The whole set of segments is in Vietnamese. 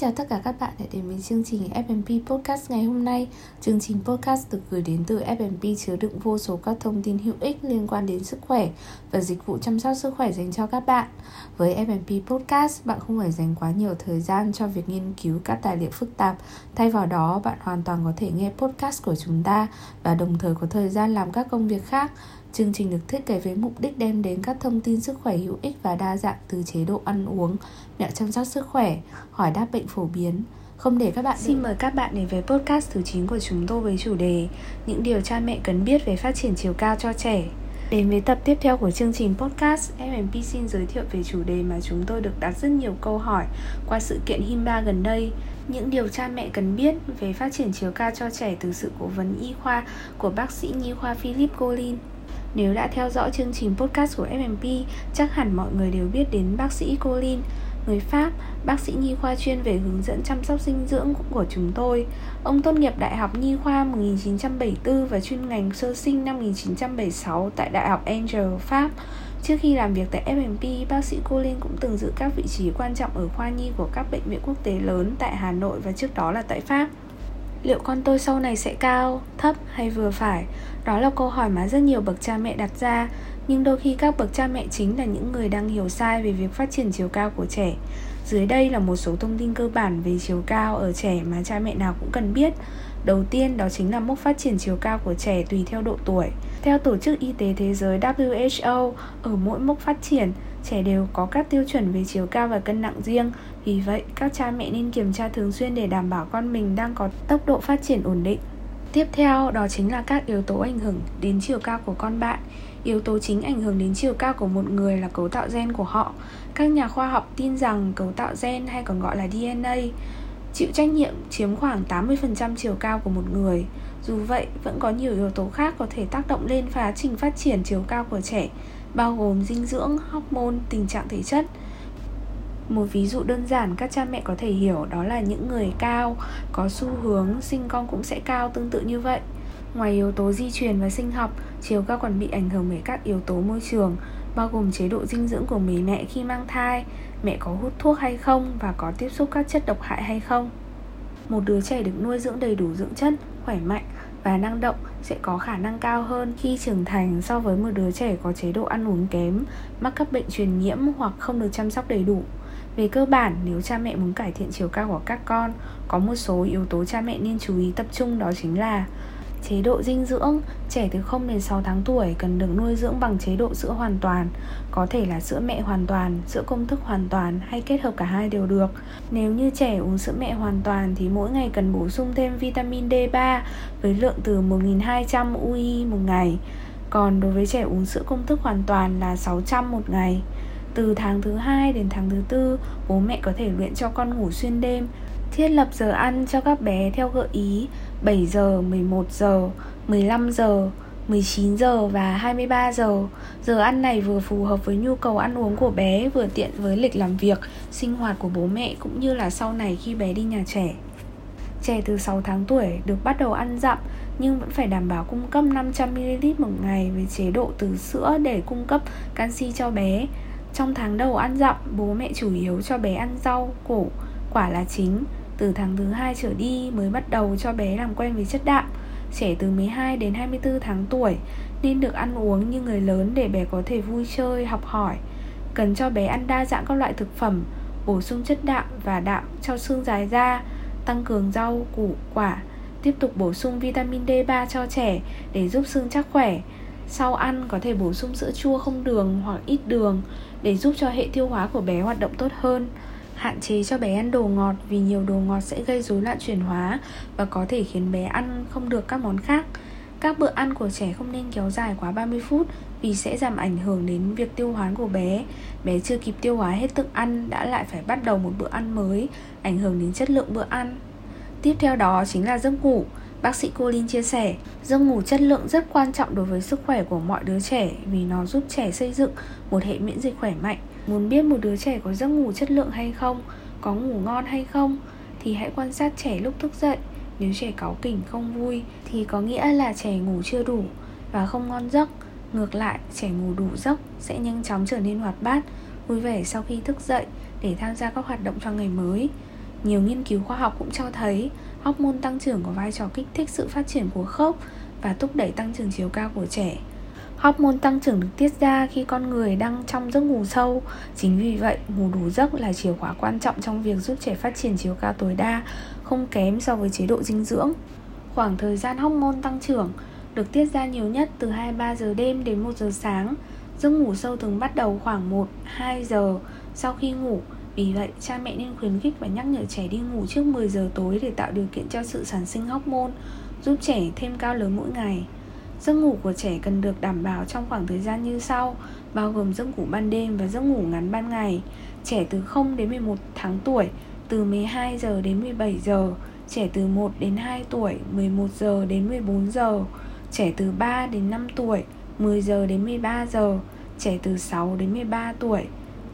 chào tất cả các bạn đã đến với chương trình F&P Podcast ngày hôm nay. Chương trình podcast được gửi đến từ F&P chứa đựng vô số các thông tin hữu ích liên quan đến sức khỏe và dịch vụ chăm sóc sức khỏe dành cho các bạn. Với F&P Podcast, bạn không phải dành quá nhiều thời gian cho việc nghiên cứu các tài liệu phức tạp. Thay vào đó, bạn hoàn toàn có thể nghe podcast của chúng ta và đồng thời có thời gian làm các công việc khác Chương trình được thiết kế với mục đích đem đến các thông tin sức khỏe hữu ích và đa dạng từ chế độ ăn uống, mẹo chăm sóc sức khỏe, hỏi đáp bệnh phổ biến. Không để các bạn Xin mời các bạn đến với podcast thứ 9 của chúng tôi với chủ đề Những điều cha mẹ cần biết về phát triển chiều cao cho trẻ. Đến với tập tiếp theo của chương trình podcast, FMP xin giới thiệu về chủ đề mà chúng tôi được đặt rất nhiều câu hỏi qua sự kiện Himba gần đây. Những điều cha mẹ cần biết về phát triển chiều cao cho trẻ từ sự cố vấn y khoa của bác sĩ nhi khoa Philip Collin. Nếu đã theo dõi chương trình podcast của FMP, chắc hẳn mọi người đều biết đến bác sĩ Colin, người Pháp, bác sĩ nhi khoa chuyên về hướng dẫn chăm sóc dinh dưỡng của chúng tôi. Ông tốt nghiệp Đại học Nhi khoa 1974 và chuyên ngành sơ sinh năm 1976 tại Đại học Angel, Pháp. Trước khi làm việc tại FMP, bác sĩ Colin cũng từng giữ các vị trí quan trọng ở khoa nhi của các bệnh viện quốc tế lớn tại Hà Nội và trước đó là tại Pháp. Liệu con tôi sau này sẽ cao, thấp hay vừa phải? Đó là câu hỏi mà rất nhiều bậc cha mẹ đặt ra Nhưng đôi khi các bậc cha mẹ chính là những người đang hiểu sai về việc phát triển chiều cao của trẻ. Dưới đây là một số thông tin cơ bản về chiều cao ở trẻ mà cha mẹ nào cũng cần biết. Đầu tiên đó chính là mốc phát triển chiều cao của trẻ tùy theo độ tuổi. Theo Tổ chức Y tế Thế giới WHO, ở mỗi mốc phát triển, trẻ đều có các tiêu chuẩn về chiều cao và cân nặng riêng Vì vậy, các cha mẹ nên kiểm tra thường xuyên để đảm bảo con mình đang có tốc độ phát triển ổn định Tiếp theo đó chính là các yếu tố ảnh hưởng đến chiều cao của con bạn. Yếu tố chính ảnh hưởng đến chiều cao của một người là cấu tạo gen của họ. Các nhà khoa học tin rằng cấu tạo gen hay còn gọi là DNA chịu trách nhiệm chiếm khoảng 80% chiều cao của một người. Dù vậy, vẫn có nhiều yếu tố khác có thể tác động lên quá trình phát triển chiều cao của trẻ, bao gồm dinh dưỡng, hormone, tình trạng thể chất. Một ví dụ đơn giản các cha mẹ có thể hiểu đó là những người cao có xu hướng sinh con cũng sẽ cao tương tự như vậy. Ngoài yếu tố di truyền và sinh học, chiều cao còn bị ảnh hưởng bởi các yếu tố môi trường, bao gồm chế độ dinh dưỡng của người mẹ khi mang thai, mẹ có hút thuốc hay không và có tiếp xúc các chất độc hại hay không. Một đứa trẻ được nuôi dưỡng đầy đủ dưỡng chất, khỏe mạnh và năng động sẽ có khả năng cao hơn khi trưởng thành so với một đứa trẻ có chế độ ăn uống kém, mắc các bệnh truyền nhiễm hoặc không được chăm sóc đầy đủ. Về cơ bản, nếu cha mẹ muốn cải thiện chiều cao của các con, có một số yếu tố cha mẹ nên chú ý tập trung đó chính là Chế độ dinh dưỡng, trẻ từ 0 đến 6 tháng tuổi cần được nuôi dưỡng bằng chế độ sữa hoàn toàn Có thể là sữa mẹ hoàn toàn, sữa công thức hoàn toàn hay kết hợp cả hai đều được Nếu như trẻ uống sữa mẹ hoàn toàn thì mỗi ngày cần bổ sung thêm vitamin D3 với lượng từ 1.200 UI một ngày Còn đối với trẻ uống sữa công thức hoàn toàn là 600 một ngày từ tháng thứ hai đến tháng thứ tư, bố mẹ có thể luyện cho con ngủ xuyên đêm, thiết lập giờ ăn cho các bé theo gợi ý 7 giờ, 11 giờ, 15 giờ, 19 giờ và 23 giờ. Giờ ăn này vừa phù hợp với nhu cầu ăn uống của bé, vừa tiện với lịch làm việc, sinh hoạt của bố mẹ cũng như là sau này khi bé đi nhà trẻ. Trẻ từ 6 tháng tuổi được bắt đầu ăn dặm nhưng vẫn phải đảm bảo cung cấp 500ml một ngày với chế độ từ sữa để cung cấp canxi cho bé. Trong tháng đầu ăn dặm, bố mẹ chủ yếu cho bé ăn rau, củ, quả là chính. Từ tháng thứ hai trở đi mới bắt đầu cho bé làm quen với chất đạm. Trẻ từ 12 đến 24 tháng tuổi nên được ăn uống như người lớn để bé có thể vui chơi, học hỏi. Cần cho bé ăn đa dạng các loại thực phẩm, bổ sung chất đạm và đạm cho xương dài da, tăng cường rau, củ, quả, tiếp tục bổ sung vitamin D3 cho trẻ để giúp xương chắc khỏe. Sau ăn có thể bổ sung sữa chua không đường hoặc ít đường để giúp cho hệ tiêu hóa của bé hoạt động tốt hơn. Hạn chế cho bé ăn đồ ngọt vì nhiều đồ ngọt sẽ gây rối loạn chuyển hóa và có thể khiến bé ăn không được các món khác. Các bữa ăn của trẻ không nên kéo dài quá 30 phút vì sẽ giảm ảnh hưởng đến việc tiêu hóa của bé. Bé chưa kịp tiêu hóa hết thức ăn đã lại phải bắt đầu một bữa ăn mới, ảnh hưởng đến chất lượng bữa ăn. Tiếp theo đó chính là giấc ngủ. Bác sĩ Colin chia sẻ, giấc ngủ chất lượng rất quan trọng đối với sức khỏe của mọi đứa trẻ vì nó giúp trẻ xây dựng một hệ miễn dịch khỏe mạnh. Muốn biết một đứa trẻ có giấc ngủ chất lượng hay không, có ngủ ngon hay không thì hãy quan sát trẻ lúc thức dậy. Nếu trẻ cáu kỉnh không vui thì có nghĩa là trẻ ngủ chưa đủ và không ngon giấc. Ngược lại, trẻ ngủ đủ giấc sẽ nhanh chóng trở nên hoạt bát, vui vẻ sau khi thức dậy để tham gia các hoạt động cho ngày mới. Nhiều nghiên cứu khoa học cũng cho thấy hormone tăng trưởng có vai trò kích thích sự phát triển của khớp và thúc đẩy tăng trưởng chiều cao của trẻ. Hormone tăng trưởng được tiết ra khi con người đang trong giấc ngủ sâu. Chính vì vậy, ngủ đủ giấc là chìa khóa quan trọng trong việc giúp trẻ phát triển chiều cao tối đa, không kém so với chế độ dinh dưỡng. Khoảng thời gian hormone tăng trưởng được tiết ra nhiều nhất từ 23 giờ đêm đến 1 giờ sáng. Giấc ngủ sâu thường bắt đầu khoảng 1-2 giờ sau khi ngủ vì vậy, cha mẹ nên khuyến khích và nhắc nhở trẻ đi ngủ trước 10 giờ tối để tạo điều kiện cho sự sản sinh hormone, giúp trẻ thêm cao lớn mỗi ngày. Giấc ngủ của trẻ cần được đảm bảo trong khoảng thời gian như sau, bao gồm giấc ngủ ban đêm và giấc ngủ ngắn ban ngày. Trẻ từ 0 đến 11 tháng tuổi, từ 12 giờ đến 17 giờ, trẻ từ 1 đến 2 tuổi, 11 giờ đến 14 giờ, trẻ từ 3 đến 5 tuổi, 10 giờ đến 13 giờ, trẻ từ 6 đến 13 tuổi,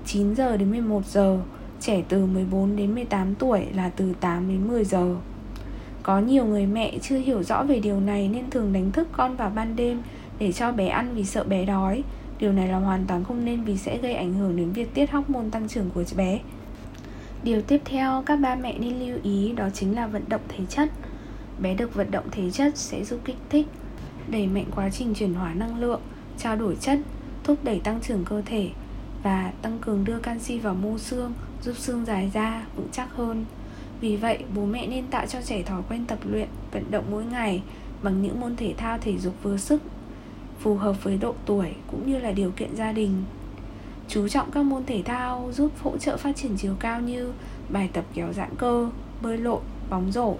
9 giờ đến 11 giờ, trẻ từ 14 đến 18 tuổi là từ 8 đến 10 giờ. Có nhiều người mẹ chưa hiểu rõ về điều này nên thường đánh thức con vào ban đêm để cho bé ăn vì sợ bé đói. Điều này là hoàn toàn không nên vì sẽ gây ảnh hưởng đến việc tiết hormone tăng trưởng của bé. Điều tiếp theo các ba mẹ nên lưu ý đó chính là vận động thể chất. Bé được vận động thể chất sẽ giúp kích thích, đẩy mạnh quá trình chuyển hóa năng lượng, trao đổi chất, thúc đẩy tăng trưởng cơ thể và tăng cường đưa canxi vào mô xương giúp xương dài ra vững chắc hơn vì vậy bố mẹ nên tạo cho trẻ thói quen tập luyện vận động mỗi ngày bằng những môn thể thao thể dục vừa sức phù hợp với độ tuổi cũng như là điều kiện gia đình. Chú trọng các môn thể thao giúp hỗ trợ phát triển chiều cao như bài tập kéo giãn cơ bơi lội bóng rổ.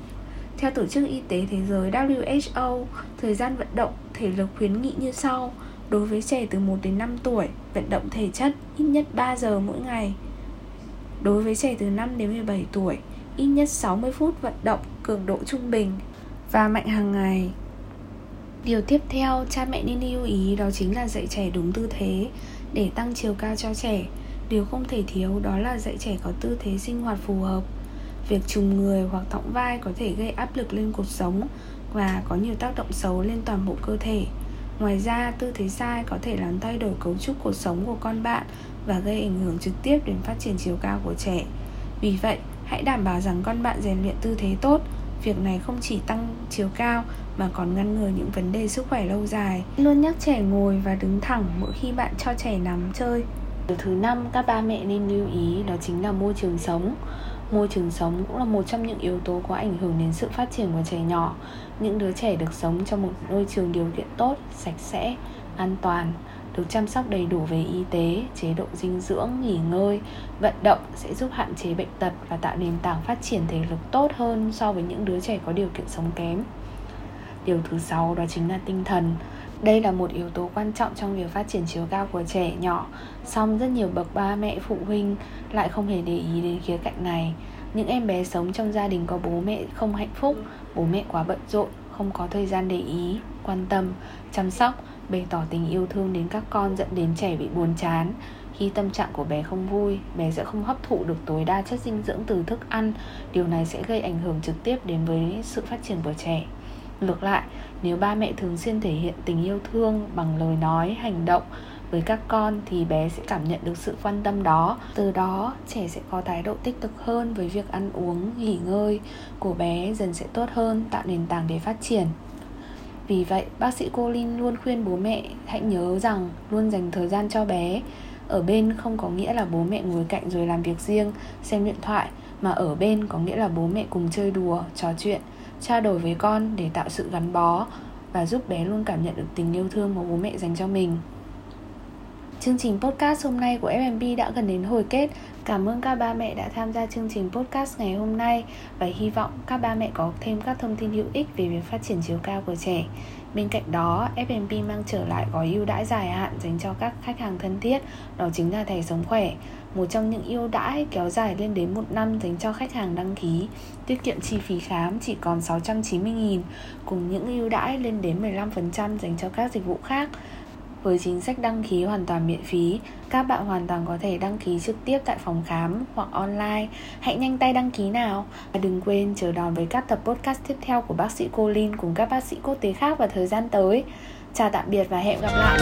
Theo tổ chức y tế thế giới WHO thời gian vận động thể lực khuyến nghị như sau. Đối với trẻ từ 1 đến 5 tuổi, vận động thể chất ít nhất 3 giờ mỗi ngày. Đối với trẻ từ 5 đến 17 tuổi, ít nhất 60 phút vận động cường độ trung bình và mạnh hàng ngày. Điều tiếp theo cha mẹ nên lưu ý đó chính là dạy trẻ đúng tư thế để tăng chiều cao cho trẻ. Điều không thể thiếu đó là dạy trẻ có tư thế sinh hoạt phù hợp. Việc trùng người hoặc thõng vai có thể gây áp lực lên cột sống và có nhiều tác động xấu lên toàn bộ cơ thể. Ngoài ra, tư thế sai có thể làm thay đổi cấu trúc cuộc sống của con bạn và gây ảnh hưởng trực tiếp đến phát triển chiều cao của trẻ. Vì vậy, hãy đảm bảo rằng con bạn rèn luyện tư thế tốt. Việc này không chỉ tăng chiều cao mà còn ngăn ngừa những vấn đề sức khỏe lâu dài. Luôn nhắc trẻ ngồi và đứng thẳng mỗi khi bạn cho trẻ nằm chơi. Điều thứ năm các ba mẹ nên lưu ý đó chính là môi trường sống. Môi trường sống cũng là một trong những yếu tố có ảnh hưởng đến sự phát triển của trẻ nhỏ. Những đứa trẻ được sống trong một môi trường điều kiện tốt, sạch sẽ, an toàn, được chăm sóc đầy đủ về y tế, chế độ dinh dưỡng, nghỉ ngơi, vận động sẽ giúp hạn chế bệnh tật và tạo nền tảng phát triển thể lực tốt hơn so với những đứa trẻ có điều kiện sống kém. Điều thứ sáu đó chính là tinh thần. Đây là một yếu tố quan trọng trong việc phát triển chiều cao của trẻ nhỏ Song rất nhiều bậc ba mẹ phụ huynh lại không hề để ý đến khía cạnh này Những em bé sống trong gia đình có bố mẹ không hạnh phúc Bố mẹ quá bận rộn, không có thời gian để ý, quan tâm, chăm sóc Bày tỏ tình yêu thương đến các con dẫn đến trẻ bị buồn chán khi tâm trạng của bé không vui, bé sẽ không hấp thụ được tối đa chất dinh dưỡng từ thức ăn. Điều này sẽ gây ảnh hưởng trực tiếp đến với sự phát triển của trẻ. Ngược lại, nếu ba mẹ thường xuyên thể hiện tình yêu thương bằng lời nói, hành động với các con thì bé sẽ cảm nhận được sự quan tâm đó. Từ đó, trẻ sẽ có thái độ tích cực hơn với việc ăn uống, nghỉ ngơi của bé dần sẽ tốt hơn, tạo nền tảng để phát triển. Vì vậy, bác sĩ cô Linh luôn khuyên bố mẹ hãy nhớ rằng luôn dành thời gian cho bé. Ở bên không có nghĩa là bố mẹ ngồi cạnh rồi làm việc riêng, xem điện thoại, mà ở bên có nghĩa là bố mẹ cùng chơi đùa, trò chuyện trao đổi với con để tạo sự gắn bó và giúp bé luôn cảm nhận được tình yêu thương mà bố mẹ dành cho mình. Chương trình podcast hôm nay của FMB đã gần đến hồi kết. Cảm ơn các ba mẹ đã tham gia chương trình podcast ngày hôm nay và hy vọng các ba mẹ có thêm các thông tin hữu ích về việc phát triển chiều cao của trẻ. Bên cạnh đó, FMB mang trở lại gói ưu đãi dài hạn dành cho các khách hàng thân thiết, đó chính là thẻ sống khỏe một trong những ưu đãi kéo dài lên đến một năm dành cho khách hàng đăng ký, tiết kiệm chi phí khám chỉ còn 690.000 cùng những ưu đãi lên đến 15% dành cho các dịch vụ khác. Với chính sách đăng ký hoàn toàn miễn phí, các bạn hoàn toàn có thể đăng ký trực tiếp tại phòng khám hoặc online. Hãy nhanh tay đăng ký nào và đừng quên chờ đón với các tập podcast tiếp theo của bác sĩ cô Linh cùng các bác sĩ quốc tế khác vào thời gian tới. Chào tạm biệt và hẹn gặp lại.